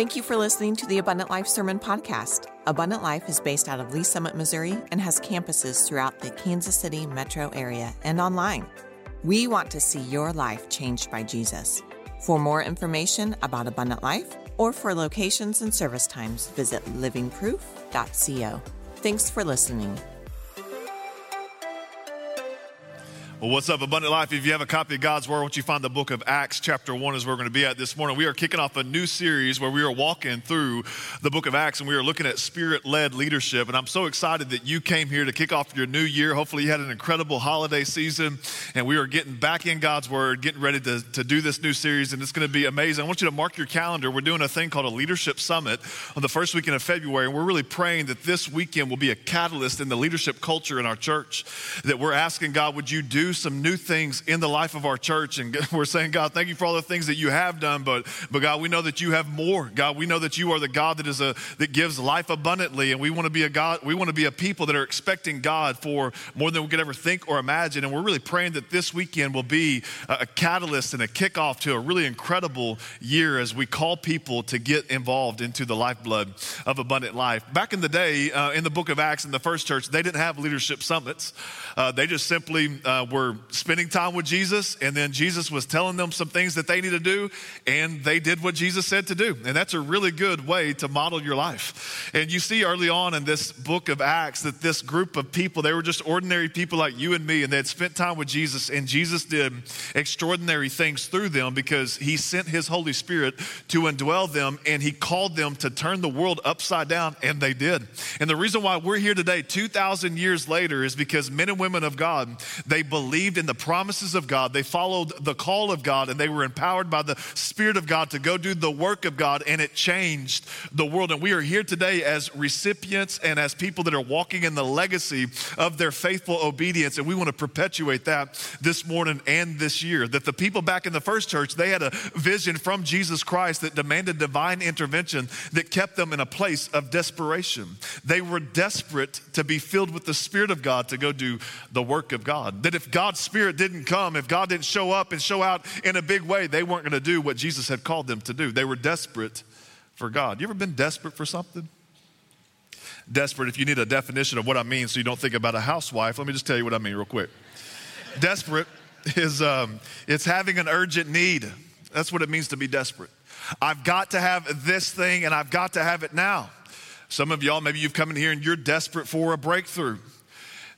Thank you for listening to the Abundant Life Sermon Podcast. Abundant Life is based out of Lee's Summit, Missouri, and has campuses throughout the Kansas City metro area and online. We want to see your life changed by Jesus. For more information about Abundant Life or for locations and service times, visit livingproof.co. Thanks for listening. Well, what's up, Abundant Life? If you have a copy of God's Word, why don't you find the book of Acts, chapter 1 is where we're going to be at this morning. We are kicking off a new series where we are walking through the book of Acts and we are looking at spirit led leadership. And I'm so excited that you came here to kick off your new year. Hopefully, you had an incredible holiday season and we are getting back in God's Word, getting ready to, to do this new series, and it's going to be amazing. I want you to mark your calendar. We're doing a thing called a leadership summit on the first weekend of February, and we're really praying that this weekend will be a catalyst in the leadership culture in our church. That we're asking God, would you do some new things in the life of our church. And we're saying, God, thank you for all the things that you have done, but, but God, we know that you have more. God, we know that you are the God that is a that gives life abundantly. And we want to be a God, we want to be a people that are expecting God for more than we could ever think or imagine. And we're really praying that this weekend will be a, a catalyst and a kickoff to a really incredible year as we call people to get involved into the lifeblood of abundant life. Back in the day, uh, in the book of Acts, in the first church, they didn't have leadership summits. Uh, they just simply uh, were spending time with Jesus, and then Jesus was telling them some things that they need to do, and they did what Jesus said to do. And that's a really good way to model your life. And you see early on in this book of Acts that this group of people, they were just ordinary people like you and me, and they had spent time with Jesus, and Jesus did extraordinary things through them because he sent his Holy Spirit to indwell them, and he called them to turn the world upside down, and they did. And the reason why we're here today, 2,000 years later, is because men and women of God, they believed in the promises of God. They followed the call of God and they were empowered by the Spirit of God to go do the work of God, and it changed the world. And we are here today as recipients and as people that are walking in the legacy of their faithful obedience. And we want to perpetuate that this morning and this year. That the people back in the first church, they had a vision from Jesus Christ that demanded divine intervention that kept them in a place of desperation. They were desperate to be filled with the Spirit of God to go do the work of God. That if God's Spirit didn't come, if God didn't show up and show out in a big way, they weren't going to do what Jesus had called them to do. They were desperate for God. You ever been desperate for something? Desperate, if you need a definition of what I mean so you don't think about a housewife, let me just tell you what I mean real quick. desperate is um, it's having an urgent need. That's what it means to be desperate. I've got to have this thing and I've got to have it now. Some of y'all, maybe you've come in here and you're desperate for a breakthrough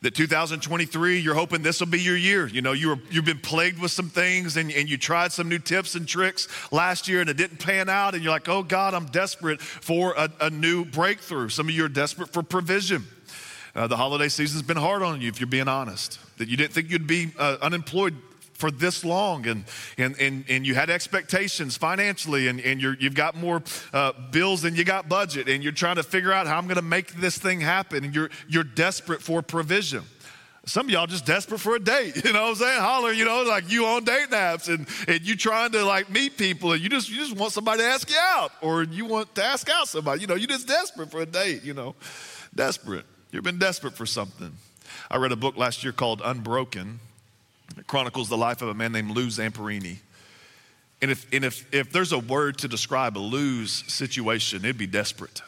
that 2023, you're hoping this will be your year. You know, you were, you've been plagued with some things and, and you tried some new tips and tricks last year and it didn't pan out. And you're like, oh God, I'm desperate for a, a new breakthrough. Some of you are desperate for provision. Uh, the holiday season's been hard on you, if you're being honest. That you didn't think you'd be uh, unemployed for this long and, and, and, and you had expectations financially and, and you have got more uh, bills than you got budget and you're trying to figure out how I'm going to make this thing happen and you're, you're desperate for provision. Some of y'all just desperate for a date, you know what I'm saying? Holler, you know, like you on date apps and, and you trying to like meet people and you just you just want somebody to ask you out or you want to ask out somebody, you know, you're just desperate for a date, you know. Desperate. You've been desperate for something. I read a book last year called Unbroken. It chronicles the life of a man named Lou Zamperini. And if, and if, if there's a word to describe a Lou's situation, it'd be desperate.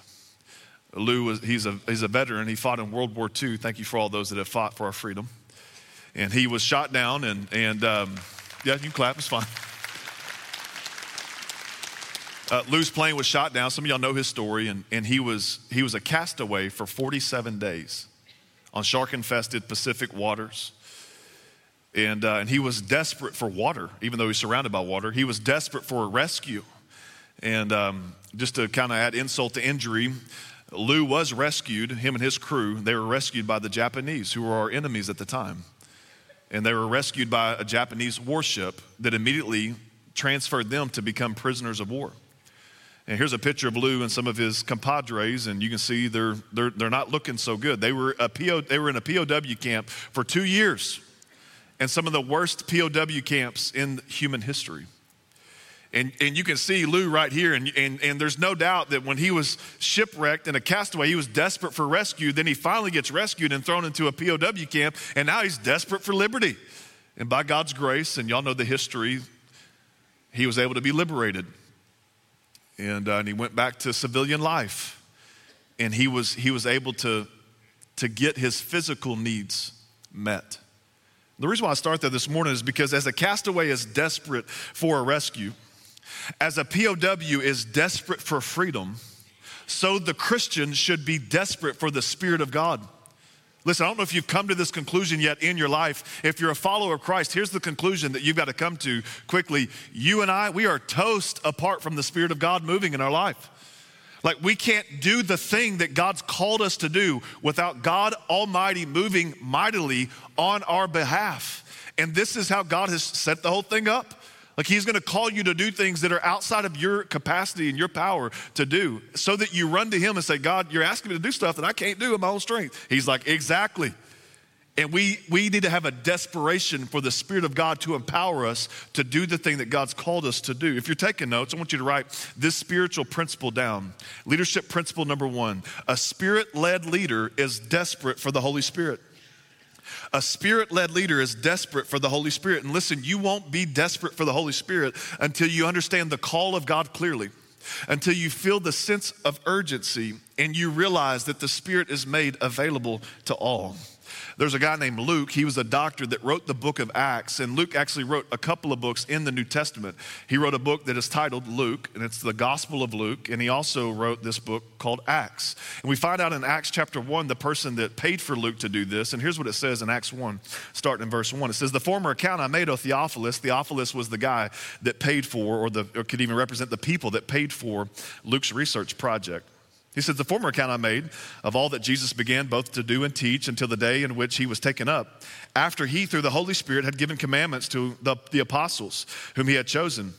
Lou, was, he's, a, he's a veteran. He fought in World War II. Thank you for all those that have fought for our freedom. And he was shot down, and, and um, yeah, you clap, it's fine. Uh, Lou's plane was shot down. Some of y'all know his story, and, and he, was, he was a castaway for 47 days on shark infested Pacific waters. And, uh, and he was desperate for water, even though he's surrounded by water. He was desperate for a rescue. And um, just to kind of add insult to injury, Lou was rescued, him and his crew, they were rescued by the Japanese, who were our enemies at the time. And they were rescued by a Japanese warship that immediately transferred them to become prisoners of war. And here's a picture of Lou and some of his compadres, and you can see they're, they're, they're not looking so good. They were, a PO, they were in a POW camp for two years and some of the worst POW camps in human history. And, and you can see Lou right here, and, and, and there's no doubt that when he was shipwrecked and a castaway, he was desperate for rescue. Then he finally gets rescued and thrown into a POW camp, and now he's desperate for liberty. And by God's grace, and y'all know the history, he was able to be liberated. And, uh, and he went back to civilian life. And he was, he was able to, to get his physical needs met. The reason why I start there this morning is because as a castaway is desperate for a rescue, as a POW is desperate for freedom, so the Christian should be desperate for the Spirit of God. Listen, I don't know if you've come to this conclusion yet in your life. If you're a follower of Christ, here's the conclusion that you've got to come to quickly. You and I, we are toast apart from the Spirit of God moving in our life. Like we can't do the thing that God's called us to do without God Almighty moving mightily on our behalf. And this is how God has set the whole thing up. Like he's gonna call you to do things that are outside of your capacity and your power to do so that you run to him and say, God, you're asking me to do stuff that I can't do in my own strength. He's like, exactly. And we, we need to have a desperation for the Spirit of God to empower us to do the thing that God's called us to do. If you're taking notes, I want you to write this spiritual principle down. Leadership principle number one a spirit led leader is desperate for the Holy Spirit. A spirit led leader is desperate for the Holy Spirit. And listen, you won't be desperate for the Holy Spirit until you understand the call of God clearly, until you feel the sense of urgency and you realize that the Spirit is made available to all. There's a guy named Luke. He was a doctor that wrote the book of Acts. And Luke actually wrote a couple of books in the New Testament. He wrote a book that is titled Luke, and it's the Gospel of Luke. And he also wrote this book called Acts. And we find out in Acts chapter 1 the person that paid for Luke to do this. And here's what it says in Acts 1, starting in verse 1. It says, The former account I made of Theophilus, Theophilus was the guy that paid for, or, the, or could even represent the people that paid for Luke's research project. He says, The former account I made of all that Jesus began both to do and teach until the day in which he was taken up, after he, through the Holy Spirit, had given commandments to the, the apostles whom he had chosen.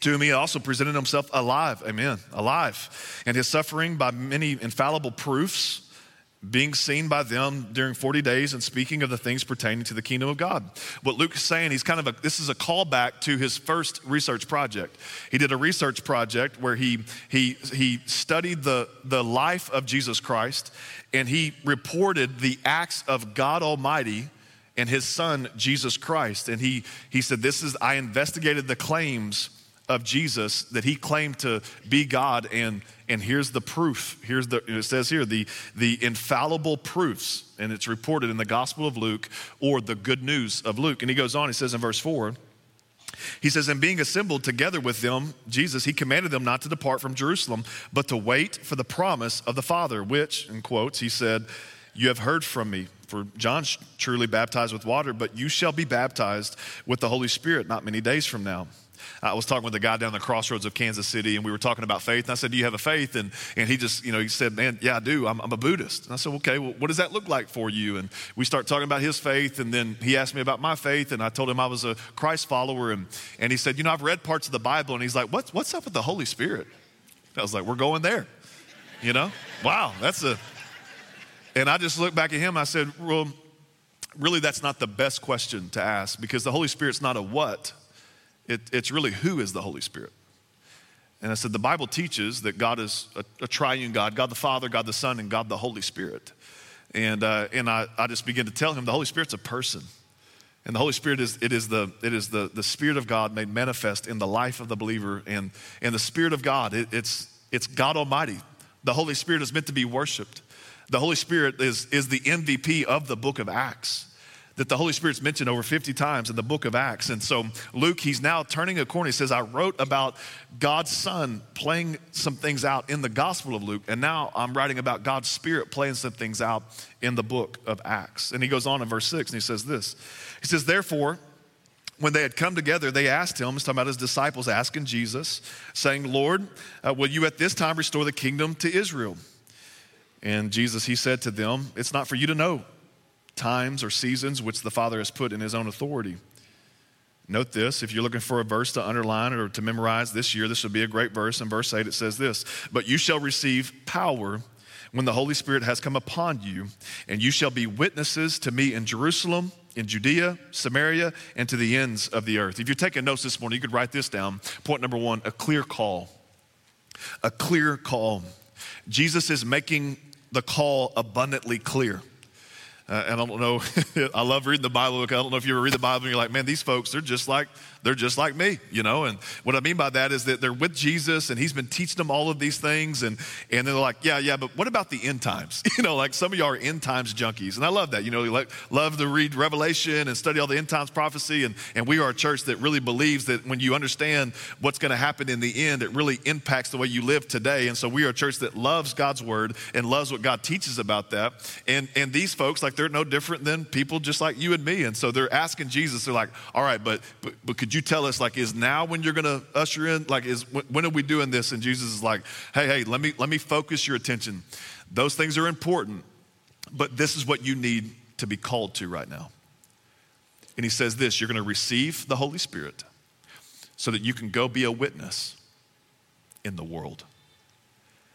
To whom he also presented himself alive, amen, alive, and his suffering by many infallible proofs being seen by them during 40 days and speaking of the things pertaining to the kingdom of God. What Luke is saying, he's kind of a, this is a callback to his first research project. He did a research project where he, he, he studied the, the life of Jesus Christ and he reported the acts of God Almighty and his son, Jesus Christ. And he, he said, this is, I investigated the claims of Jesus that he claimed to be God and and here's the proof. Here's the it says here the the infallible proofs and it's reported in the Gospel of Luke or the good news of Luke. And he goes on he says in verse 4 he says, And being assembled together with them, Jesus, he commanded them not to depart from Jerusalem, but to wait for the promise of the Father, which, in quotes, he said, You have heard from me. For John truly baptized with water, but you shall be baptized with the Holy Spirit not many days from now. I was talking with a guy down the crossroads of Kansas City, and we were talking about faith. And I said, "Do you have a faith?" And and he just, you know, he said, "Man, yeah, I do. I'm, I'm a Buddhist." And I said, "Okay, well, what does that look like for you?" And we start talking about his faith, and then he asked me about my faith, and I told him I was a Christ follower, and and he said, "You know, I've read parts of the Bible," and he's like, "What's what's up with the Holy Spirit?" I was like, "We're going there." You know, wow, that's a. And I just looked back at him. I said, "Well." Really, that's not the best question to ask because the Holy Spirit's not a what, it, it's really who is the Holy Spirit. And I said, the Bible teaches that God is a, a triune God God the Father, God the Son, and God the Holy Spirit. And, uh, and I, I just began to tell him the Holy Spirit's a person. And the Holy Spirit is, it is, the, it is the, the Spirit of God made manifest in the life of the believer. And, and the Spirit of God, it, it's, it's God Almighty. The Holy Spirit is meant to be worshiped. The Holy Spirit is, is the MVP of the book of Acts that the Holy Spirit's mentioned over 50 times in the book of Acts. And so Luke, he's now turning a corner. He says, I wrote about God's Son playing some things out in the Gospel of Luke, and now I'm writing about God's Spirit playing some things out in the book of Acts. And he goes on in verse 6 and he says this He says, Therefore, when they had come together, they asked him, he's talking about his disciples asking Jesus, saying, Lord, uh, will you at this time restore the kingdom to Israel? And Jesus, he said to them, It's not for you to know times or seasons which the Father has put in his own authority. Note this if you're looking for a verse to underline or to memorize this year, this would be a great verse. In verse 8, it says this But you shall receive power when the Holy Spirit has come upon you, and you shall be witnesses to me in Jerusalem, in Judea, Samaria, and to the ends of the earth. If you're taking notes this morning, you could write this down. Point number one a clear call. A clear call. Jesus is making the call abundantly clear. Uh, and I don't know, I love reading the Bible. I don't know if you ever read the Bible and you're like, man, these folks, they're just like they're just like me, you know. And what I mean by that is that they're with Jesus and he's been teaching them all of these things. And, and they're like, yeah, yeah, but what about the end times? You know, like some of y'all are end times junkies. And I love that. You know, like, love to read Revelation and study all the end times prophecy. And, and we are a church that really believes that when you understand what's going to happen in the end, it really impacts the way you live today. And so we are a church that loves God's word and loves what God teaches about that. And, and these folks, like, they're no different than people just like you and me. And so they're asking Jesus, they're like, all right, but, but, but could you tell us, like, is now when you're going to usher in? Like, is when are we doing this? And Jesus is like, hey, hey, let me let me focus your attention. Those things are important, but this is what you need to be called to right now. And he says this: you're going to receive the Holy Spirit, so that you can go be a witness in the world.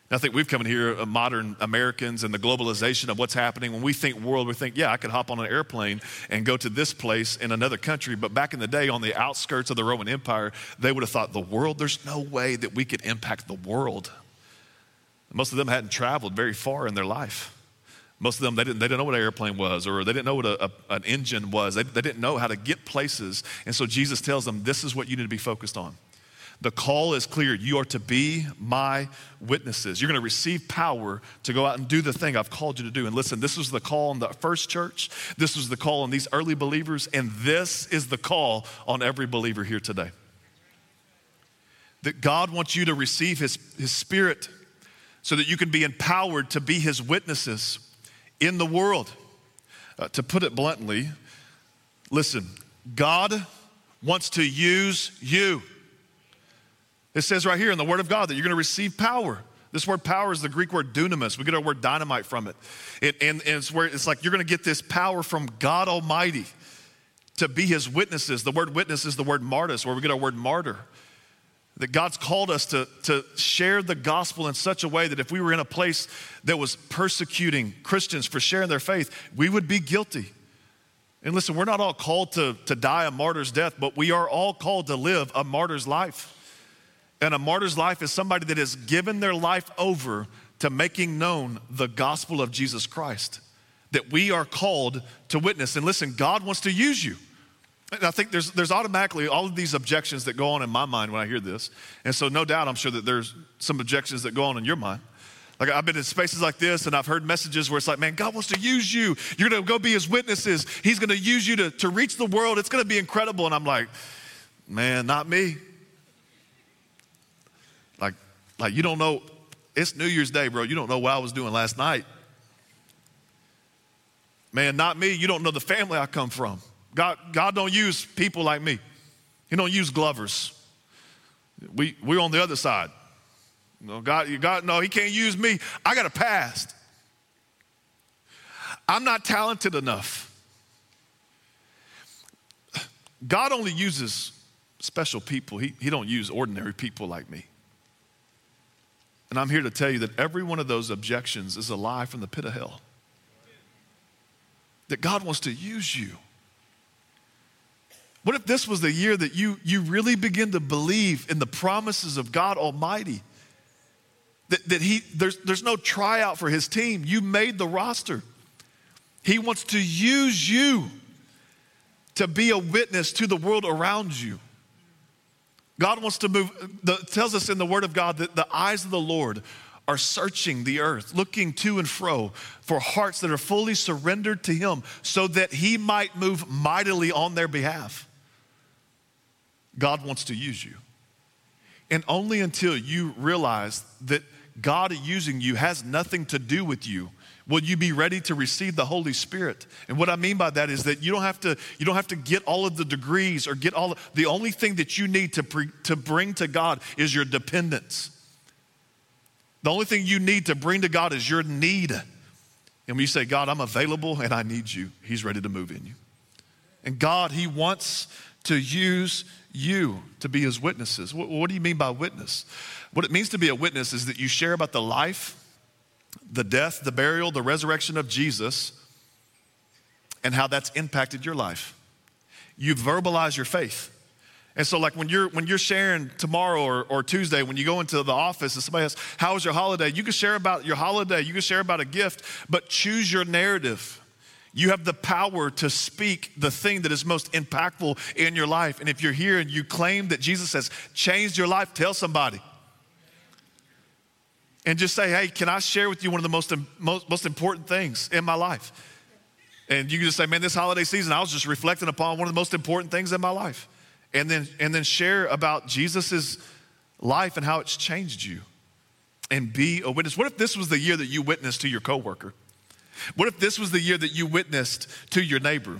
I think we've come in here, uh, modern Americans, and the globalization of what's happening. When we think world, we think, yeah, I could hop on an airplane and go to this place in another country. But back in the day, on the outskirts of the Roman Empire, they would have thought, the world, there's no way that we could impact the world. Most of them hadn't traveled very far in their life. Most of them, they didn't, they didn't know what an airplane was or they didn't know what a, a, an engine was. They, they didn't know how to get places. And so Jesus tells them, this is what you need to be focused on. The call is clear. You are to be my witnesses. You're going to receive power to go out and do the thing I've called you to do. And listen, this was the call on the first church. This was the call on these early believers. And this is the call on every believer here today. That God wants you to receive his, his spirit so that you can be empowered to be his witnesses in the world. Uh, to put it bluntly, listen, God wants to use you. It says right here in the Word of God that you're going to receive power. This word power is the Greek word dunamis. We get our word dynamite from it. it and, and it's where it's like you're going to get this power from God Almighty to be his witnesses. The word witness is the word martyrs, where we get our word martyr. That God's called us to, to share the gospel in such a way that if we were in a place that was persecuting Christians for sharing their faith, we would be guilty. And listen, we're not all called to, to die a martyr's death, but we are all called to live a martyr's life. And a martyr's life is somebody that has given their life over to making known the gospel of Jesus Christ that we are called to witness. And listen, God wants to use you. And I think there's, there's automatically all of these objections that go on in my mind when I hear this. And so, no doubt, I'm sure that there's some objections that go on in your mind. Like, I've been in spaces like this and I've heard messages where it's like, man, God wants to use you. You're going to go be his witnesses. He's going to use you to, to reach the world. It's going to be incredible. And I'm like, man, not me. Like, you don't know, it's New Year's Day, bro. You don't know what I was doing last night. Man, not me. You don't know the family I come from. God, God don't use people like me. He don't use Glovers. We, we're on the other side. No, God, God, no, he can't use me. I got a past. I'm not talented enough. God only uses special people. He, he don't use ordinary people like me. And I'm here to tell you that every one of those objections is a lie from the pit of hell. That God wants to use you. What if this was the year that you, you really begin to believe in the promises of God Almighty? That, that he, there's, there's no tryout for his team. You made the roster. He wants to use you to be a witness to the world around you. God wants to move, the, tells us in the Word of God that the eyes of the Lord are searching the earth, looking to and fro for hearts that are fully surrendered to Him so that He might move mightily on their behalf. God wants to use you. And only until you realize that God using you has nothing to do with you Will you be ready to receive the Holy Spirit? And what I mean by that is that you don't have to, you don't have to get all of the degrees or get all, the only thing that you need to, pre, to bring to God is your dependence. The only thing you need to bring to God is your need. And when you say, God, I'm available and I need you, He's ready to move in you. And God, He wants to use you to be His witnesses. What, what do you mean by witness? What it means to be a witness is that you share about the life, the death, the burial, the resurrection of Jesus, and how that's impacted your life. You verbalize your faith. And so, like when you're when you're sharing tomorrow or, or Tuesday, when you go into the office and somebody asks, "How was your holiday?" You can share about your holiday. You can share about a gift, but choose your narrative. You have the power to speak the thing that is most impactful in your life. And if you're here and you claim that Jesus has changed your life, tell somebody. And just say, hey, can I share with you one of the most, most, most important things in my life? And you can just say, man, this holiday season, I was just reflecting upon one of the most important things in my life. And then, and then share about Jesus' life and how it's changed you. And be a witness. What if this was the year that you witnessed to your coworker? What if this was the year that you witnessed to your neighbor?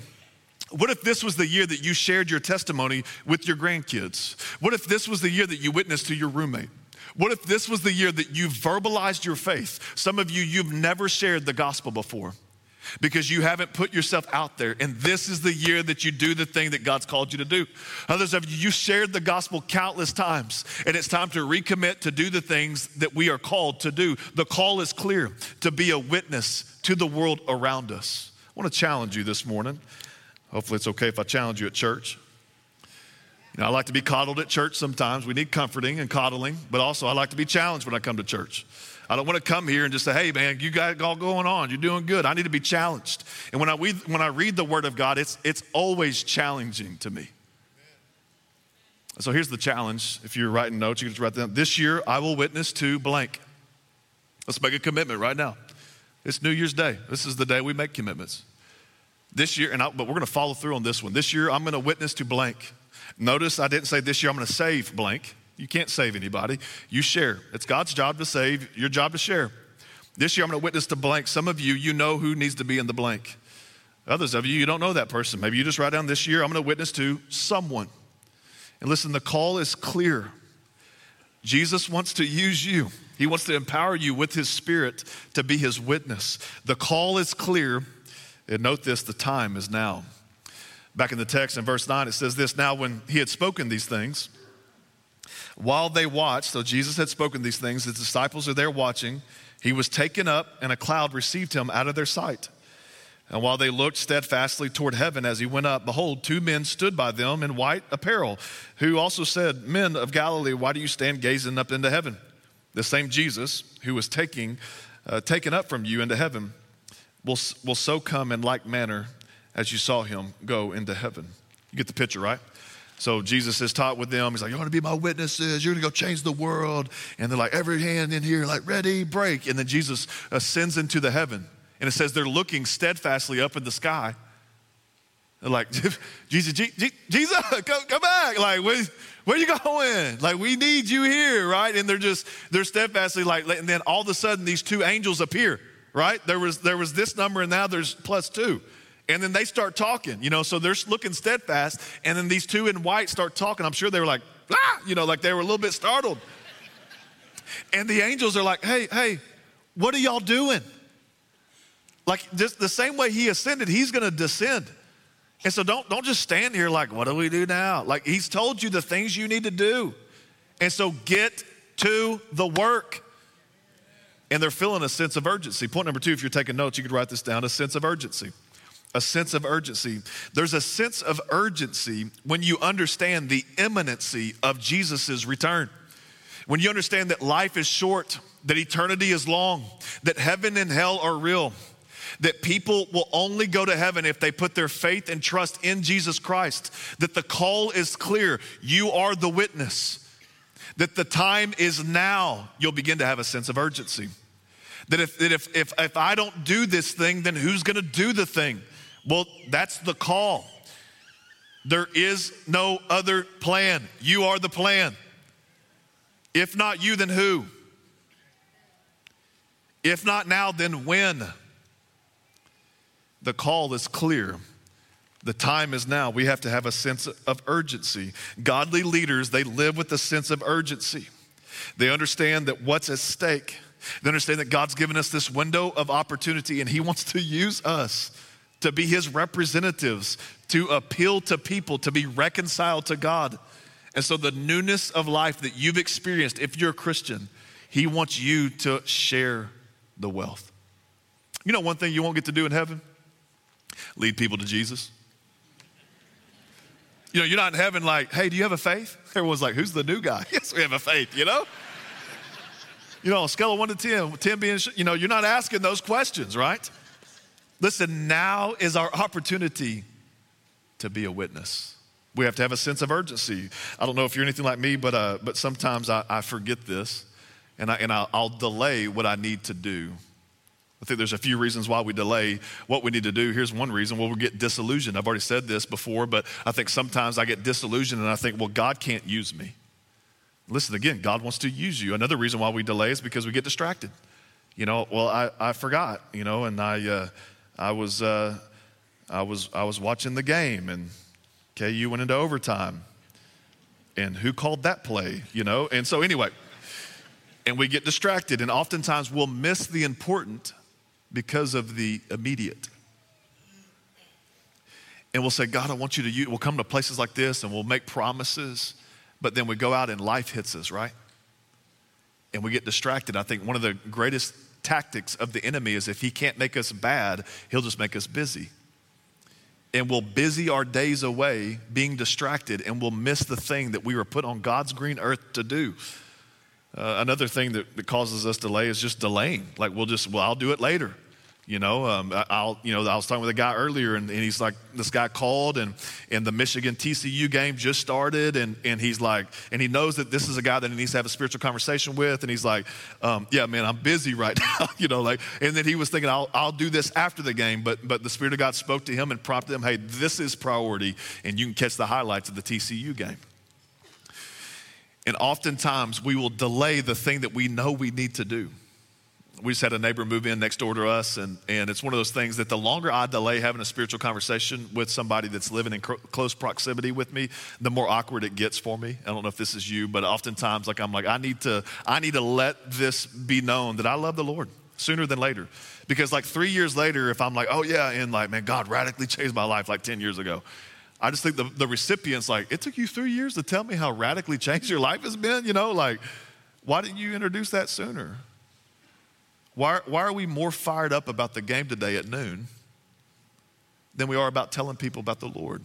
What if this was the year that you shared your testimony with your grandkids? What if this was the year that you witnessed to your roommate? What if this was the year that you verbalized your faith? Some of you, you've never shared the gospel before because you haven't put yourself out there. And this is the year that you do the thing that God's called you to do. Others of you, you shared the gospel countless times, and it's time to recommit to do the things that we are called to do. The call is clear to be a witness to the world around us. I want to challenge you this morning. Hopefully, it's okay if I challenge you at church. You know, I like to be coddled at church sometimes. We need comforting and coddling, but also I like to be challenged when I come to church. I don't want to come here and just say, hey, man, you got it all going on. You're doing good. I need to be challenged. And when I read, when I read the Word of God, it's, it's always challenging to me. So here's the challenge. If you're writing notes, you can just write down. This year, I will witness to blank. Let's make a commitment right now. It's New Year's Day. This is the day we make commitments. This year, and I, but we're going to follow through on this one. This year, I'm going to witness to blank. Notice I didn't say this year I'm going to save blank. You can't save anybody. You share. It's God's job to save, your job to share. This year I'm going to witness to blank. Some of you, you know who needs to be in the blank. Others of you, you don't know that person. Maybe you just write down this year I'm going to witness to someone. And listen, the call is clear. Jesus wants to use you. He wants to empower you with his spirit to be his witness. The call is clear. And note this the time is now. Back in the text in verse 9, it says this Now, when he had spoken these things, while they watched, so Jesus had spoken these things, the disciples are there watching. He was taken up, and a cloud received him out of their sight. And while they looked steadfastly toward heaven as he went up, behold, two men stood by them in white apparel, who also said, Men of Galilee, why do you stand gazing up into heaven? The same Jesus who was taking, uh, taken up from you into heaven will, will so come in like manner as you saw him go into heaven. You get the picture, right? So Jesus has taught with them. He's like, You want to be my witnesses? You're to go change the world. And they're like, Every hand in here, like, ready, break. And then Jesus ascends into the heaven. And it says they're looking steadfastly up in the sky. They're like, Jesus, Jesus, come, come back. Like, where, where you going? Like, we need you here, right? And they're just, they're steadfastly like, and then all of a sudden these two angels appear, right? There was, there was this number and now there's plus two. And then they start talking, you know, so they're looking steadfast. And then these two in white start talking. I'm sure they were like, ah, you know, like they were a little bit startled. And the angels are like, hey, hey, what are y'all doing? Like just the same way he ascended, he's gonna descend. And so don't, don't just stand here like, what do we do now? Like he's told you the things you need to do. And so get to the work. And they're feeling a sense of urgency. Point number two, if you're taking notes, you could write this down a sense of urgency a sense of urgency. There's a sense of urgency when you understand the imminency of Jesus' return. When you understand that life is short, that eternity is long, that heaven and hell are real, that people will only go to heaven if they put their faith and trust in Jesus Christ, that the call is clear. You are the witness. That the time is now, you'll begin to have a sense of urgency. That if, that if, if, if I don't do this thing, then who's gonna do the thing? Well, that's the call. There is no other plan. You are the plan. If not you, then who? If not now, then when? The call is clear. The time is now. We have to have a sense of urgency. Godly leaders, they live with a sense of urgency. They understand that what's at stake. They understand that God's given us this window of opportunity and He wants to use us to be his representatives, to appeal to people, to be reconciled to God. And so, the newness of life that you've experienced, if you're a Christian, he wants you to share the wealth. You know, one thing you won't get to do in heaven? Lead people to Jesus. You know, you're not in heaven like, hey, do you have a faith? Everyone's like, who's the new guy? Yes, we have a faith, you know? You know, on a scale of one to 10, 10 being, you know, you're not asking those questions, right? Listen, now is our opportunity to be a witness. We have to have a sense of urgency. I don't know if you're anything like me, but, uh, but sometimes I, I forget this and, I, and I'll, I'll delay what I need to do. I think there's a few reasons why we delay what we need to do. Here's one reason well, we get disillusioned. I've already said this before, but I think sometimes I get disillusioned and I think, well, God can't use me. Listen again, God wants to use you. Another reason why we delay is because we get distracted. You know, well, I, I forgot, you know, and I, uh, I, was, uh, I, was, I was watching the game and KU went into overtime. And who called that play, you know? And so, anyway, and we get distracted, and oftentimes we'll miss the important because of the immediate. And we'll say, God, I want you to use, we'll come to places like this and we'll make promises, but then we go out and life hits us, right? And we get distracted. I think one of the greatest tactics of the enemy is if he can't make us bad, he'll just make us busy. And we'll busy our days away being distracted, and we'll miss the thing that we were put on God's green earth to do. Uh, another thing that, that causes us delay is just delaying. Like we'll just, well, I'll do it later. You know, um, I'll, you know, I was talking with a guy earlier, and, and, he's like, this guy called, and and the Michigan TCU game just started, and and he's like, and he knows that this is a guy that he needs to have a spiritual conversation with, and he's like, um, yeah, man, I'm busy right now, you know, like, and then he was thinking, I'll I'll do this after the game, but but the Spirit of God spoke to him and prompted him, hey, this is priority, and you can catch the highlights of the TCU game. And oftentimes we will delay the thing that we know we need to do. We just had a neighbor move in next door to us, and, and it's one of those things that the longer I delay having a spiritual conversation with somebody that's living in close proximity with me, the more awkward it gets for me. I don't know if this is you, but oftentimes, like I'm like, I need to, I need to let this be known that I love the Lord sooner than later. Because like three years later, if I'm like, oh yeah, and like, man, God radically changed my life like 10 years ago. I just think the, the recipient's like, it took you three years to tell me how radically changed your life has been, you know, like, why didn't you introduce that sooner? Why, why are we more fired up about the game today at noon than we are about telling people about the Lord?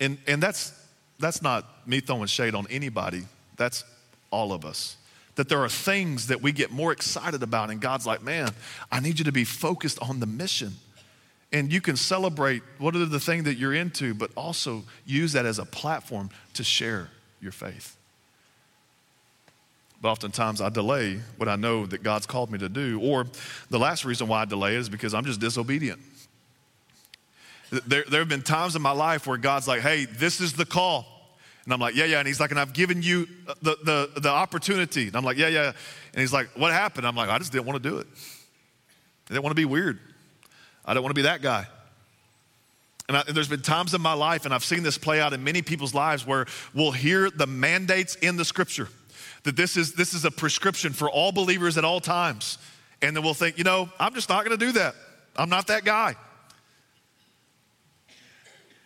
And, and that's, that's not me throwing shade on anybody, that's all of us. That there are things that we get more excited about, and God's like, man, I need you to be focused on the mission and you can celebrate what are the thing that you're into, but also use that as a platform to share your faith. But oftentimes I delay what I know that God's called me to do. Or the last reason why I delay is because I'm just disobedient. There, there have been times in my life where God's like, hey, this is the call. And I'm like, yeah, yeah. And he's like, and I've given you uh, the, the, the opportunity. And I'm like, yeah, yeah. And he's like, what happened? I'm like, I just didn't want to do it. I didn't want to be weird. I don't want to be that guy. And, I, and, there's been times in my life, and I've seen this play out in many people's lives, where we'll hear the mandates in the scripture that this is, this is a prescription for all believers at all times. And then we'll think, you know, I'm just not going to do that. I'm not that guy.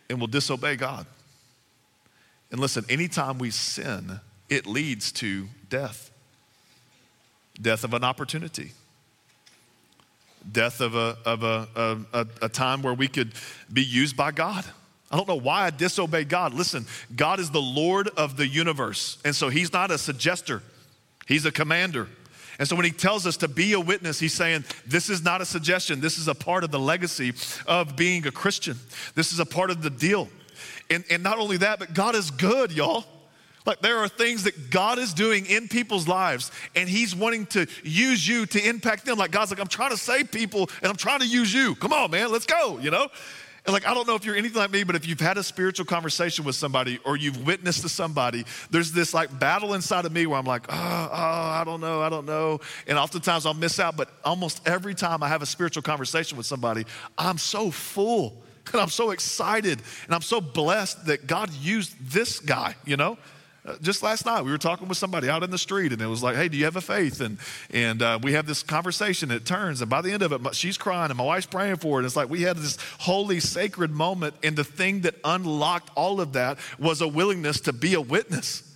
And we'll disobey God. And listen, anytime we sin, it leads to death death of an opportunity death of a, of a, a, a, time where we could be used by God. I don't know why I disobey God. Listen, God is the Lord of the universe. And so he's not a suggester, he's a commander. And so when he tells us to be a witness, he's saying, This is not a suggestion. This is a part of the legacy of being a Christian. This is a part of the deal. And, and not only that, but God is good, y'all. Like there are things that God is doing in people's lives, and He's wanting to use you to impact them. Like God's like, I'm trying to save people, and I'm trying to use you. Come on, man, let's go. You know. And like, I don't know if you're anything like me, but if you've had a spiritual conversation with somebody or you've witnessed to somebody, there's this like battle inside of me where I'm like, oh, oh, I don't know, I don't know. And oftentimes I'll miss out, but almost every time I have a spiritual conversation with somebody, I'm so full and I'm so excited and I'm so blessed that God used this guy, you know? Uh, just last night we were talking with somebody out in the street and it was like hey do you have a faith? And and uh, we have this conversation. It turns and by the end of it she's crying and my wife's praying for it. And it's like we had this holy sacred moment and the thing that unlocked all of that was a willingness to be a witness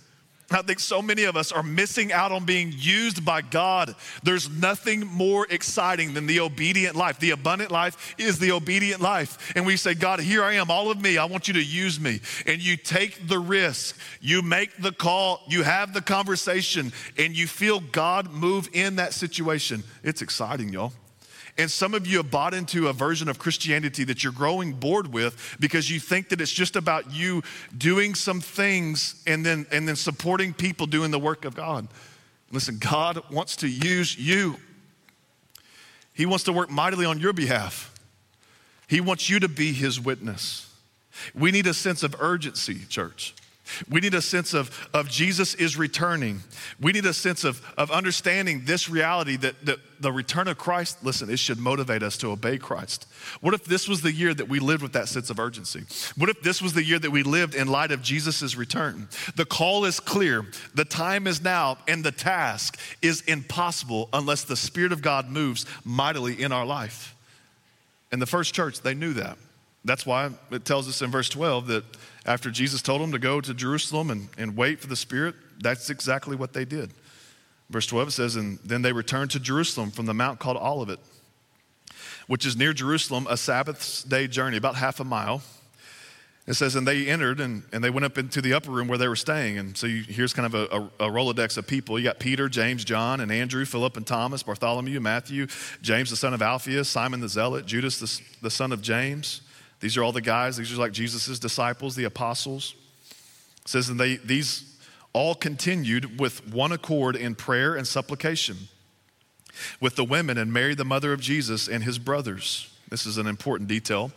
I think so many of us are missing out on being used by God. There's nothing more exciting than the obedient life. The abundant life is the obedient life. And we say, God, here I am, all of me. I want you to use me. And you take the risk, you make the call, you have the conversation, and you feel God move in that situation. It's exciting, y'all. And some of you have bought into a version of Christianity that you're growing bored with because you think that it's just about you doing some things and then, and then supporting people doing the work of God. Listen, God wants to use you, He wants to work mightily on your behalf. He wants you to be His witness. We need a sense of urgency, church. We need a sense of, of Jesus is returning. We need a sense of, of understanding this reality that, that the return of Christ, listen, it should motivate us to obey Christ. What if this was the year that we lived with that sense of urgency? What if this was the year that we lived in light of Jesus' return? The call is clear, the time is now, and the task is impossible unless the Spirit of God moves mightily in our life. And the first church, they knew that. That's why it tells us in verse 12 that after Jesus told them to go to Jerusalem and, and wait for the Spirit, that's exactly what they did. Verse 12 says, And then they returned to Jerusalem from the mount called Olivet, which is near Jerusalem, a Sabbath day journey, about half a mile. It says, and they entered and, and they went up into the upper room where they were staying. And so you, here's kind of a, a, a, Rolodex of people. You got Peter, James, John, and Andrew, Philip and Thomas, Bartholomew, Matthew, James, the son of Alphaeus, Simon the Zealot, Judas, the, the son of James. These are all the guys, these are like Jesus' disciples, the apostles. It says, and they, these all continued with one accord in prayer and supplication with the women and Mary, the mother of Jesus, and his brothers. This is an important detail.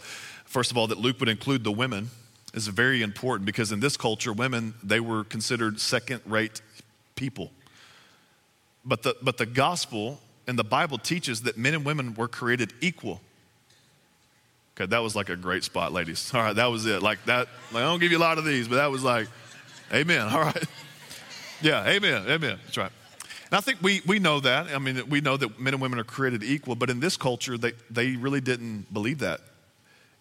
First of all, that Luke would include the women is very important because in this culture, women, they were considered second rate people. But the, but the gospel and the Bible teaches that men and women were created equal. Okay, that was like a great spot, ladies. All right, that was it. Like that, like, I don't give you a lot of these, but that was like, amen. All right. Yeah, amen, amen. That's right. And I think we, we know that. I mean, we know that men and women are created equal, but in this culture, they, they really didn't believe that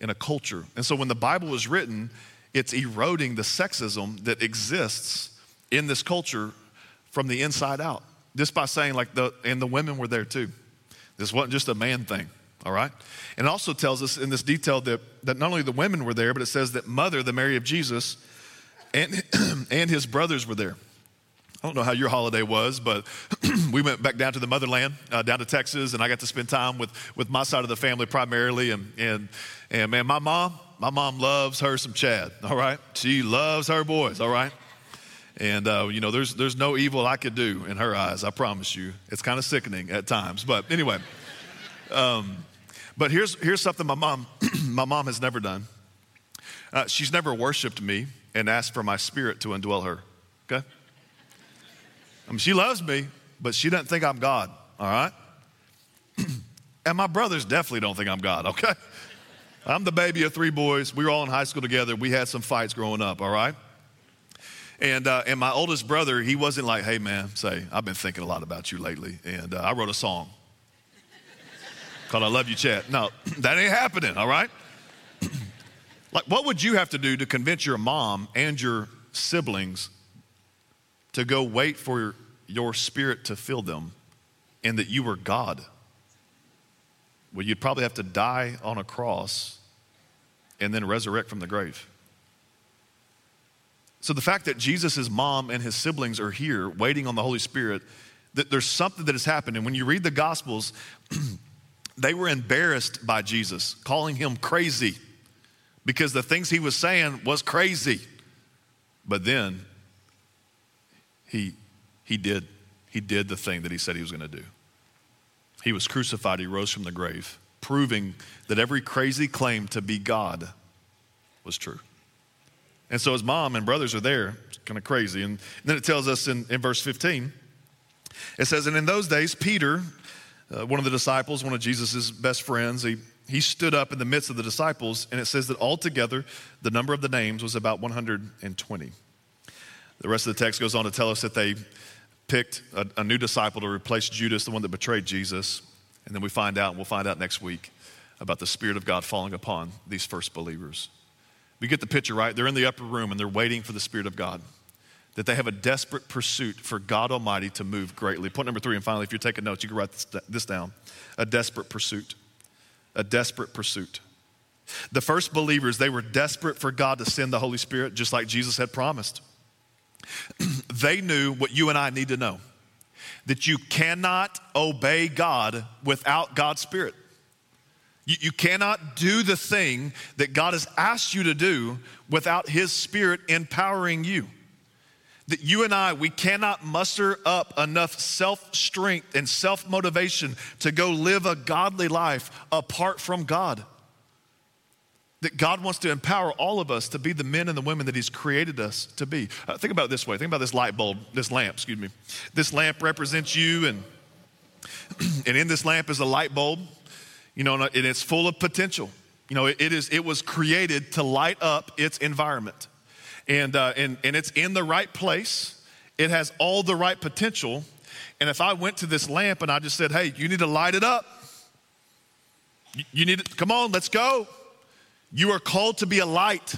in a culture. And so when the Bible was written, it's eroding the sexism that exists in this culture from the inside out. Just by saying, like, the, and the women were there too. This wasn't just a man thing all right? And it also tells us in this detail that, that not only the women were there, but it says that Mother, the Mary of Jesus, and, and his brothers were there. I don't know how your holiday was, but we went back down to the motherland, uh, down to Texas, and I got to spend time with, with my side of the family primarily. And, and, and man, my mom, my mom loves her some Chad, all right? She loves her boys, all right? And, uh, you know, there's, there's no evil I could do in her eyes, I promise you. It's kind of sickening at times. But anyway, um, but here's, here's something my mom, my mom has never done. Uh, she's never worshiped me and asked for my spirit to indwell her, okay? I mean, she loves me, but she doesn't think I'm God, all right? and my brothers definitely don't think I'm God, okay? I'm the baby of three boys. We were all in high school together. We had some fights growing up, all right? And, uh, and my oldest brother, he wasn't like, hey, man, say, I've been thinking a lot about you lately. And uh, I wrote a song called I Love You Chad. No, that ain't happening, all right? like, what would you have to do to convince your mom and your siblings to go wait for your spirit to fill them and that you were God? Well, you'd probably have to die on a cross and then resurrect from the grave. So the fact that Jesus' mom and his siblings are here waiting on the Holy Spirit, that there's something that has happened. And when you read the Gospels, they were embarrassed by Jesus, calling him crazy because the things he was saying was crazy. But then he, he did he did the thing that he said he was going to do. He was crucified, he rose from the grave, proving that every crazy claim to be God was true. And so his mom and brothers are there, kind of crazy. And then it tells us in, in verse 15, it says, And in those days, Peter uh, one of the disciples, one of Jesus' best friends, he, he stood up in the midst of the disciples, and it says that altogether the number of the names was about 120. The rest of the text goes on to tell us that they picked a, a new disciple to replace Judas, the one that betrayed Jesus. And then we find out, and we'll find out next week, about the Spirit of God falling upon these first believers. We get the picture, right? They're in the upper room and they're waiting for the Spirit of God that they have a desperate pursuit for God Almighty to move greatly. Point number three, and finally, if you're taking notes, you can write this down a desperate pursuit. A desperate pursuit. The first believers, they were desperate for God to send the Holy Spirit, just like Jesus had promised. they knew what you and I need to know that you cannot obey God without God's Spirit. You, you cannot do the thing that God has asked you to do without His Spirit empowering you. That you and I, we cannot muster up enough self strength and self motivation to go live a godly life apart from God. That God wants to empower all of us to be the men and the women that He's created us to be. Uh, think about it this way think about this light bulb, this lamp, excuse me. This lamp represents you, and, and in this lamp is a light bulb you know, and it's full of potential. You know, it, is, it was created to light up its environment. And, uh, and, and it's in the right place. It has all the right potential. And if I went to this lamp and I just said, hey, you need to light it up, you, need to, come on, let's go. You are called to be a light.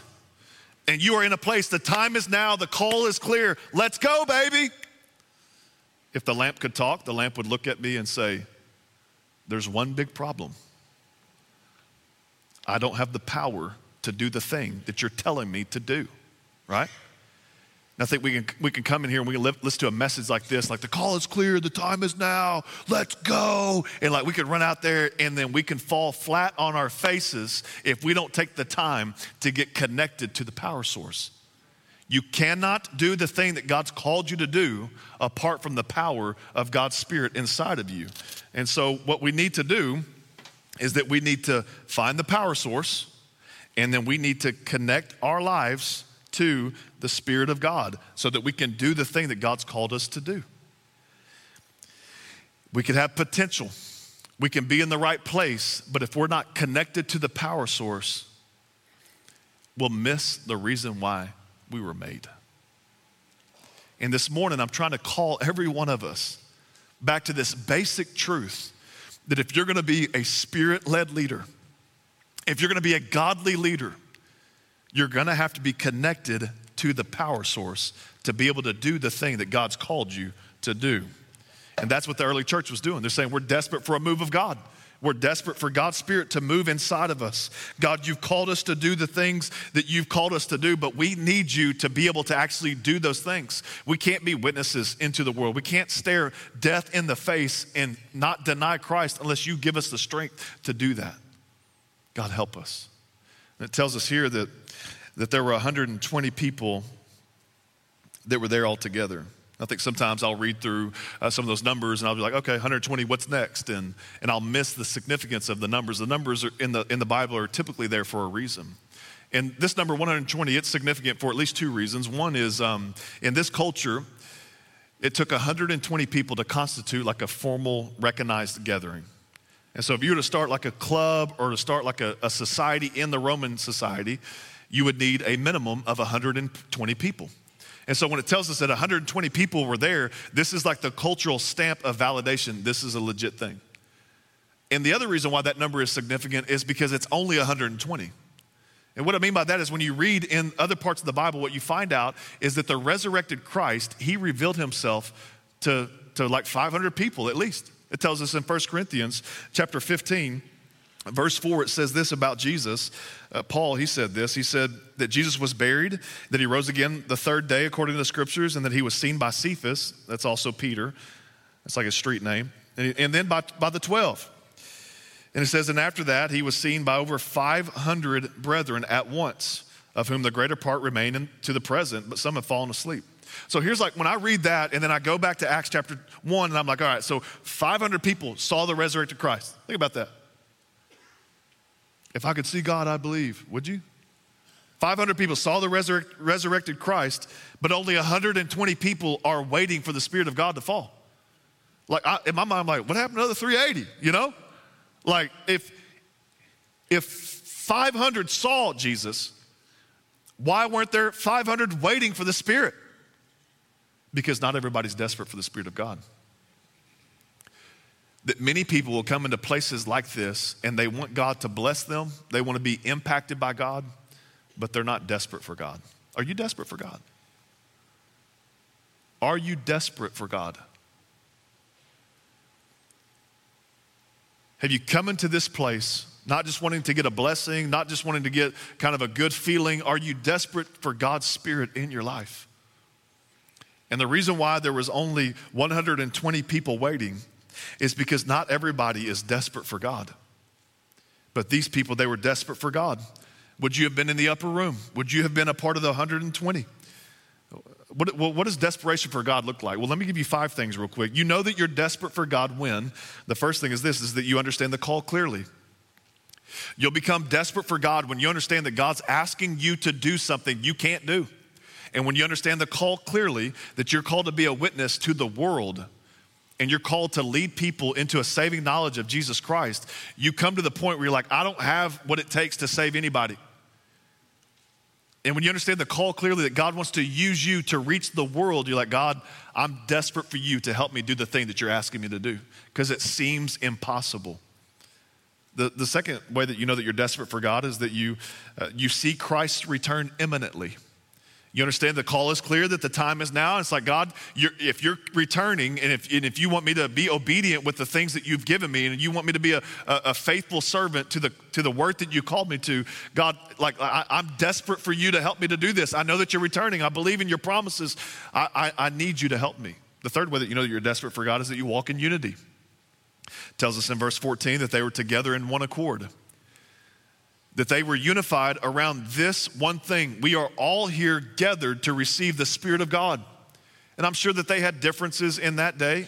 And you are in a place, the time is now, the call is clear. Let's go, baby. If the lamp could talk, the lamp would look at me and say, There's one big problem. I don't have the power to do the thing that you're telling me to do, right? And I think we can, we can come in here and we can listen to a message like this, like the call is clear, the time is now, let's go. And like we can run out there and then we can fall flat on our faces if we don't take the time to get connected to the power source. You cannot do the thing that God's called you to do apart from the power of God's Spirit inside of you. And so, what we need to do is that we need to find the power source and then we need to connect our lives to the Spirit of God so that we can do the thing that God's called us to do. We can have potential, we can be in the right place, but if we're not connected to the power source, we'll miss the reason why we were made. And this morning, I'm trying to call every one of us back to this basic truth that if you're gonna be a spirit led leader, if you're gonna be a godly leader, you're gonna have to be connected to the power source to be able to do the thing that God's called you to do. And that's what the early church was doing. They're saying, We're desperate for a move of God. We're desperate for God's Spirit to move inside of us. God, you've called us to do the things that you've called us to do, but we need you to be able to actually do those things. We can't be witnesses into the world. We can't stare death in the face and not deny Christ unless you give us the strength to do that. God, help us. It tells us here that, that there were 120 people that were there all together. I think sometimes I'll read through uh, some of those numbers and I'll be like, okay, 120, what's next? And, and I'll miss the significance of the numbers. The numbers in, the, in the Bible are typically there for a reason. And this number 120, it's significant for at least two reasons. One is um, in this culture, it took 120 people to constitute like a formal, recognized gathering. And so if you were to start like a club or to start like a, a society in the Roman society, you would need a minimum of 120 people. And so when it tells us that 120 people were there, this is like the cultural stamp of validation. This is a legit thing. And the other reason why that number is significant is because it's only 120. And what I mean by that is when you read in other parts of the Bible, what you find out is that the resurrected Christ, he revealed himself to, to like 500 people at least. It tells us in 1 Corinthians chapter 15, Verse 4, it says this about Jesus. Uh, Paul, he said this. He said that Jesus was buried, that he rose again the third day, according to the scriptures, and that he was seen by Cephas. That's also Peter. That's like a street name. And, he, and then by, by the 12. And it says, and after that, he was seen by over 500 brethren at once, of whom the greater part remain to the present, but some have fallen asleep. So here's like when I read that, and then I go back to Acts chapter 1, and I'm like, all right, so 500 people saw the resurrected Christ. Think about that. If I could see God, I believe. Would you? 500 people saw the resurrect, resurrected Christ, but only 120 people are waiting for the Spirit of God to fall. Like, I, in my mind, I'm like, what happened to the other 380? You know? Like, if, if 500 saw Jesus, why weren't there 500 waiting for the Spirit? Because not everybody's desperate for the Spirit of God that many people will come into places like this and they want God to bless them. They want to be impacted by God, but they're not desperate for God. Are you desperate for God? Are you desperate for God? Have you come into this place not just wanting to get a blessing, not just wanting to get kind of a good feeling? Are you desperate for God's Spirit in your life? And the reason why there was only 120 people waiting is because not everybody is desperate for God. But these people, they were desperate for God. Would you have been in the upper room? Would you have been a part of the 120? What, what, does desperation for God look like? Well, let me give you five things real quick. You know that you're desperate for God when the first thing is this is that you understand the call clearly. You'll become desperate for God when you understand that God's asking you to do something you can't do. And when you understand the call clearly, that you're called to be a witness to the world and you're called to lead people into a saving knowledge of Jesus Christ, you come to the point where you're like, I don't have what it takes to save anybody. And when you understand the call clearly that God wants to use you to reach the world, you're like, God, I'm desperate for you to help me do the thing that you're asking me to do because it seems impossible. The, the second way that you know that you're desperate for God is that you, uh, you see Christ's return imminently. You understand the call is clear that the time is now. It's like, God, you're, if you're returning and if, and if you want me to be obedient with the things that you've given me and you want me to be a, a, a faithful servant to the, to the work that you called me to, God, like, I, am desperate for you to help me to do this. I know that you're returning. I believe in your promises. I, I, I need you to help me. The third way that you know that you're desperate for God is that you walk in unity. It tells us in verse 14 that they were together in one accord that they were unified around this one thing. We are all here gathered to receive the Spirit of God. And I'm sure that they had differences in that day,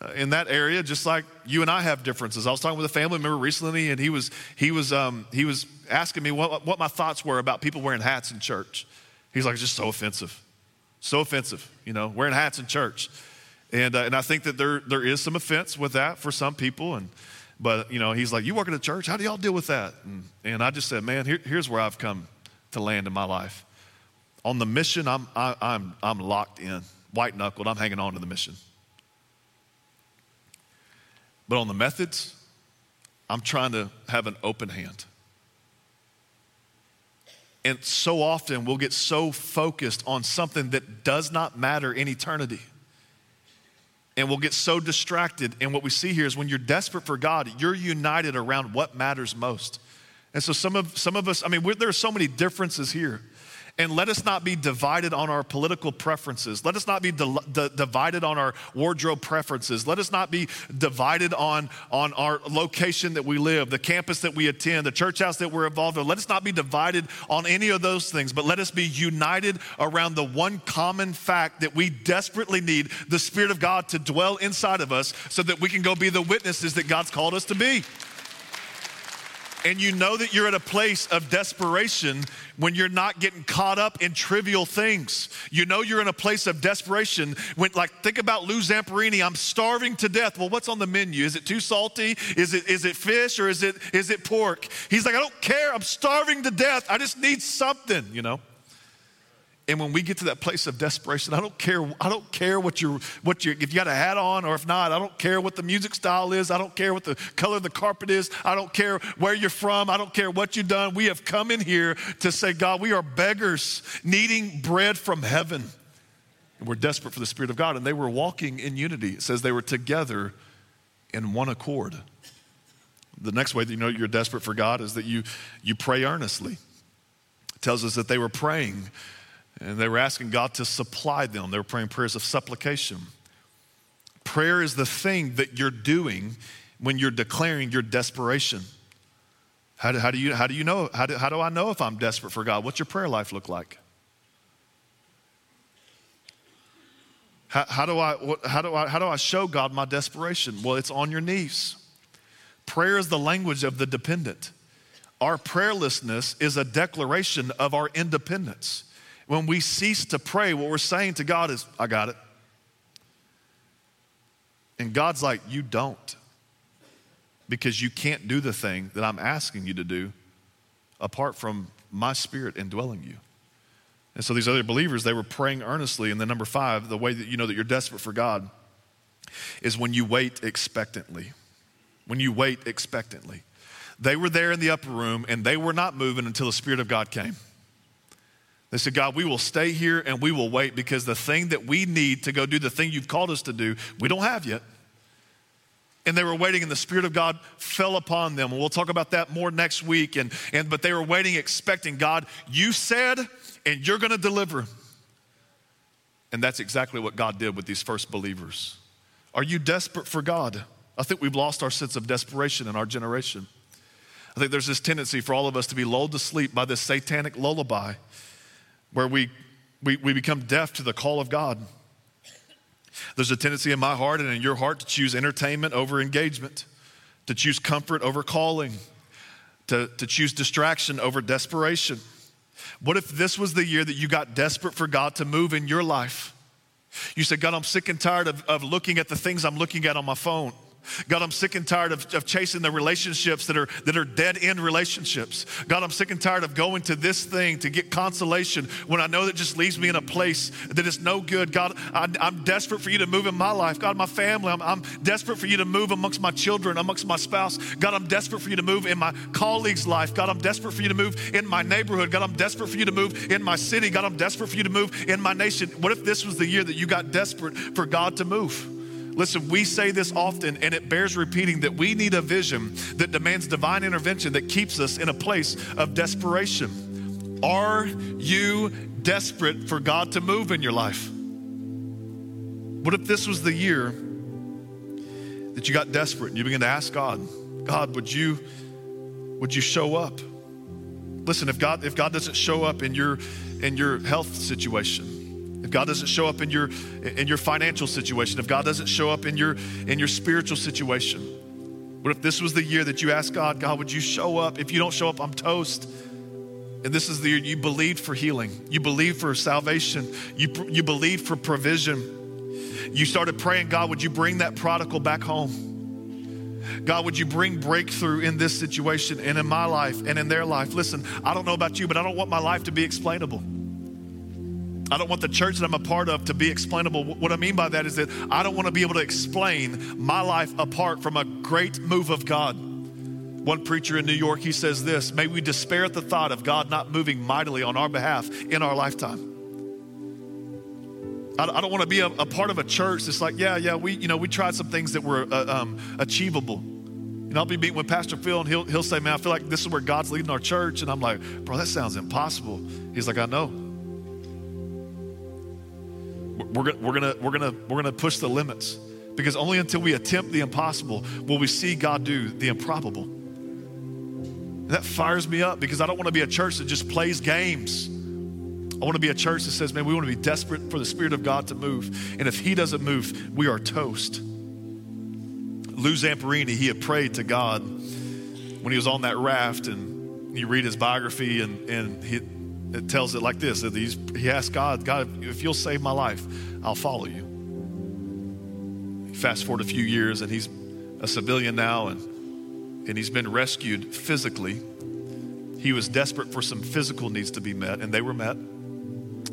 uh, in that area, just like you and I have differences. I was talking with a family member recently, and he was, he was, um, he was asking me what, what my thoughts were about people wearing hats in church. He's like, it's just so offensive. So offensive, you know, wearing hats in church. And, uh, and I think that there, there is some offense with that for some people. And, but, you know, he's like, You work at a church? How do y'all deal with that? And, and I just said, Man, here, here's where I've come to land in my life. On the mission, I'm, I, am I'm locked in, white knuckled. I'm hanging on to the mission. But on the methods, I'm trying to have an open hand. And so often we'll get so focused on something that does not matter in eternity and we'll get so distracted. And what we see here is when you're desperate for God, you're united around what matters most. And so some of some of us, I mean, there are so many differences here. And let us not be divided on our political preferences. Let us not be di- di- divided on our wardrobe preferences. Let us not be divided on, on our location that we live, the campus that we attend, the church house that we're involved in. Let us not be divided on any of those things, but let us be united around the one common fact that we desperately need the Spirit of God to dwell inside of us so that we can go be the witnesses that God's called us to be. And you know that you're at a place of desperation when you're not getting caught up in trivial things. You know you're in a place of desperation when, like, think about Lou Zamperini. I'm starving to death. Well, what's on the menu? Is it too salty? Is it is it fish or is it is it pork? He's like, I don't care. I'm starving to death. I just need something. You know. And when we get to that place of desperation, I don't care, I don't care what you what you if you got a hat on or if not, I don't care what the music style is, I don't care what the color of the carpet is, I don't care where you're from, I don't care what you've done. We have come in here to say, God, we are beggars needing bread from heaven. And we're desperate for the Spirit of God. And they were walking in unity. It says they were together in one accord. The next way that you know you're desperate for God is that you you pray earnestly. It tells us that they were praying and they were asking God to supply them. They were praying prayers of supplication. Prayer is the thing that you're doing when you're declaring your desperation. How do, how do you, how do you know? How do, how do I know if I'm desperate for God? What's your prayer life look like? How, how, do I, what, how, do I, how do I show God my desperation? Well, it's on your knees. Prayer is the language of the dependent. Our prayerlessness is a declaration of our independence. When we cease to pray, what we're saying to God is, I got it. And God's like, You don't. Because you can't do the thing that I'm asking you to do apart from my spirit indwelling you. And so these other believers, they were praying earnestly. And then, number five, the way that you know that you're desperate for God is when you wait expectantly. When you wait expectantly. They were there in the upper room and they were not moving until the Spirit of God came. They said, God, we will stay here and we will wait because the thing that we need to go do the thing you've called us to do, we don't have yet. And they were waiting, and the Spirit of God fell upon them. And we'll talk about that more next week. And, and but they were waiting, expecting God, you said, and you're gonna deliver. And that's exactly what God did with these first believers. Are you desperate for God? I think we've lost our sense of desperation in our generation. I think there's this tendency for all of us to be lulled to sleep by this satanic lullaby where we, we, we become deaf to the call of God. There's a tendency in my heart and in your heart to choose entertainment over engagement, to choose comfort over calling, to, to choose distraction over desperation. What if this was the year that you got desperate for God to move in your life? You said, God, I'm sick and tired of, of looking at the things I'm looking at on my phone. God, I'm sick and tired of, of chasing the relationships that are, that are dead end relationships. God, I'm sick and tired of going to this thing to get consolation when I know that just leaves me in a place that is no good. God, I, am desperate for you to move in my life. God, my family, I'm, I'm desperate for you to move amongst my children, amongst my spouse. God, I'm desperate for you to move in my colleague's life. God, I'm desperate for you to move in my neighborhood. God, I'm desperate for you to move in my city. God, I'm desperate for you to move in my nation. What if this was the year that you got desperate for God to move? Listen, we say this often, and it bears repeating that we need a vision that demands divine intervention that keeps us in a place of desperation. Are you desperate for God to move in your life? What if this was the year that you got desperate and you began to ask God, God, would you would you show up? Listen, if God if God doesn't show up in your in your health situation, if God doesn't show up in your in your financial situation, if God doesn't show up in your in your spiritual situation, what if this was the year that you asked God, God, would you show up? If you don't show up, I'm toast. And this is the year you believed for healing, you believed for salvation, you you believed for provision. You started praying, God, would you bring that prodigal back home? God, would you bring breakthrough in this situation and in my life and in their life? Listen, I don't know about you, but I don't want my life to be explainable. I don't want the church that I'm a part of to be explainable. What I mean by that is that I don't want to be able to explain my life apart from a great move of God. One preacher in New York, he says this May we despair at the thought of God not moving mightily on our behalf in our lifetime. I don't want to be a, a part of a church that's like, yeah, yeah, we, you know, we tried some things that were uh, um, achievable. And I'll be meeting with Pastor Phil, and he'll, he'll say, man, I feel like this is where God's leading our church. And I'm like, bro, that sounds impossible. He's like, I know we're, gonna, we're, gonna, we're, gonna, we're gonna push the limits because only until we attempt the impossible will we see God do the improbable. And that fires me up because I don't want to be a church that just plays games. I want to be a church that says, man, we want to be desperate for the Spirit of God to move. And if He doesn't move, we are toast. Lou Zamperini, he had prayed to God when he was on that raft, and you read his biography, and, and he, it tells it like this that he asked God, God, if you'll save my life, I'll follow you. Fast forward a few years, and he's a civilian now, and, and he's been rescued physically. He was desperate for some physical needs to be met, and they were met.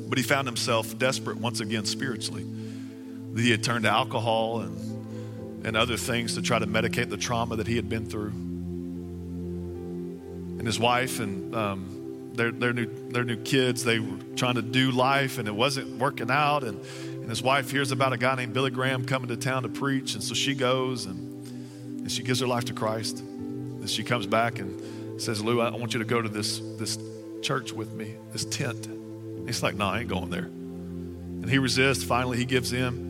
But he found himself desperate once again spiritually. He had turned to alcohol and, and other things to try to medicate the trauma that he had been through. And his wife and um, their, their, new, their new kids. They were trying to do life and it wasn't working out. And, and his wife hears about a guy named Billy Graham coming to town to preach. And so she goes and, and she gives her life to Christ. And she comes back and says, Lou, I want you to go to this, this church with me, this tent. And he's like, No, I ain't going there. And he resists. Finally, he gives in.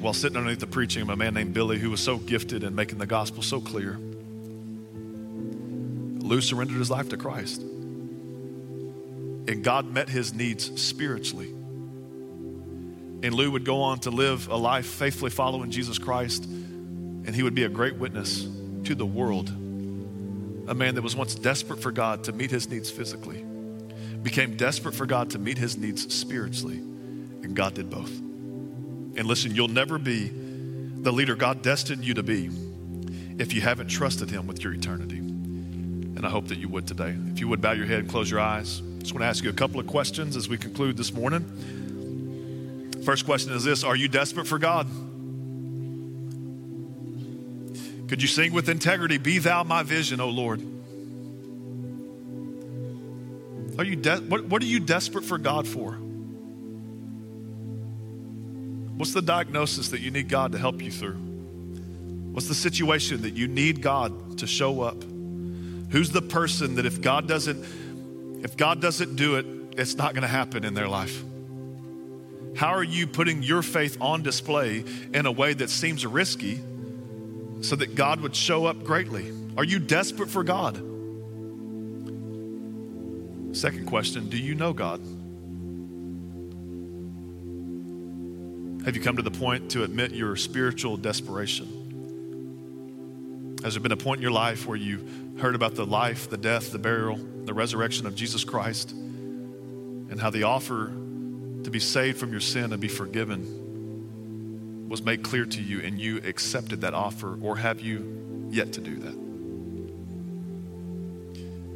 While sitting underneath the preaching of a man named Billy who was so gifted in making the gospel so clear. Lou surrendered his life to Christ. And God met his needs spiritually. And Lou would go on to live a life faithfully following Jesus Christ, and he would be a great witness to the world. A man that was once desperate for God to meet his needs physically became desperate for God to meet his needs spiritually, and God did both. And listen, you'll never be the leader God destined you to be if you haven't trusted him with your eternity. And I hope that you would today. If you would bow your head and close your eyes. I just want to ask you a couple of questions as we conclude this morning. First question is this Are you desperate for God? Could you sing with integrity, Be thou my vision, O Lord? Are you de- what, what are you desperate for God for? What's the diagnosis that you need God to help you through? What's the situation that you need God to show up? Who's the person that if God doesn't if God doesn't do it, it's not going to happen in their life? How are you putting your faith on display in a way that seems risky so that God would show up greatly? Are you desperate for God? Second question Do you know God? Have you come to the point to admit your spiritual desperation? Has there been a point in your life where you heard about the life, the death, the burial, the resurrection of Jesus Christ, and how the offer to be saved from your sin and be forgiven was made clear to you and you accepted that offer, or have you yet to do that?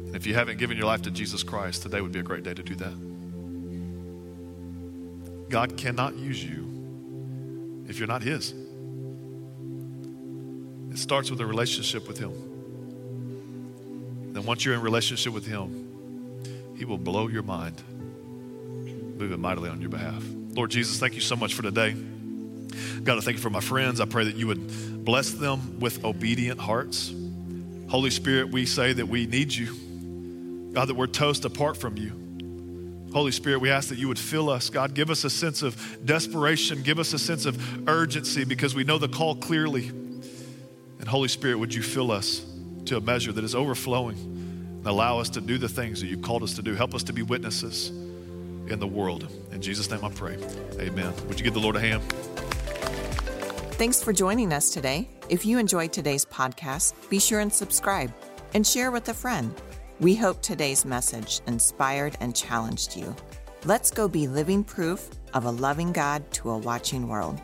And if you haven't given your life to Jesus Christ, today would be a great day to do that. God cannot use you if you're not His. It starts with a relationship with Him. Then, once you're in relationship with Him, He will blow your mind, moving mightily on your behalf. Lord Jesus, thank you so much for today. God, I thank you for my friends. I pray that you would bless them with obedient hearts. Holy Spirit, we say that we need you. God, that we're toast apart from you. Holy Spirit, we ask that you would fill us. God, give us a sense of desperation, give us a sense of urgency because we know the call clearly. And Holy Spirit, would you fill us to a measure that is overflowing and allow us to do the things that you've called us to do? Help us to be witnesses in the world. In Jesus' name I pray. Amen. Would you give the Lord a hand? Thanks for joining us today. If you enjoyed today's podcast, be sure and subscribe and share with a friend. We hope today's message inspired and challenged you. Let's go be living proof of a loving God to a watching world.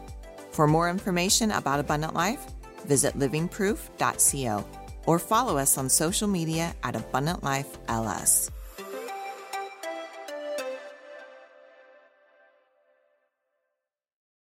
For more information about Abundant Life, visit livingproof.co or follow us on social media at Abundant Life LS.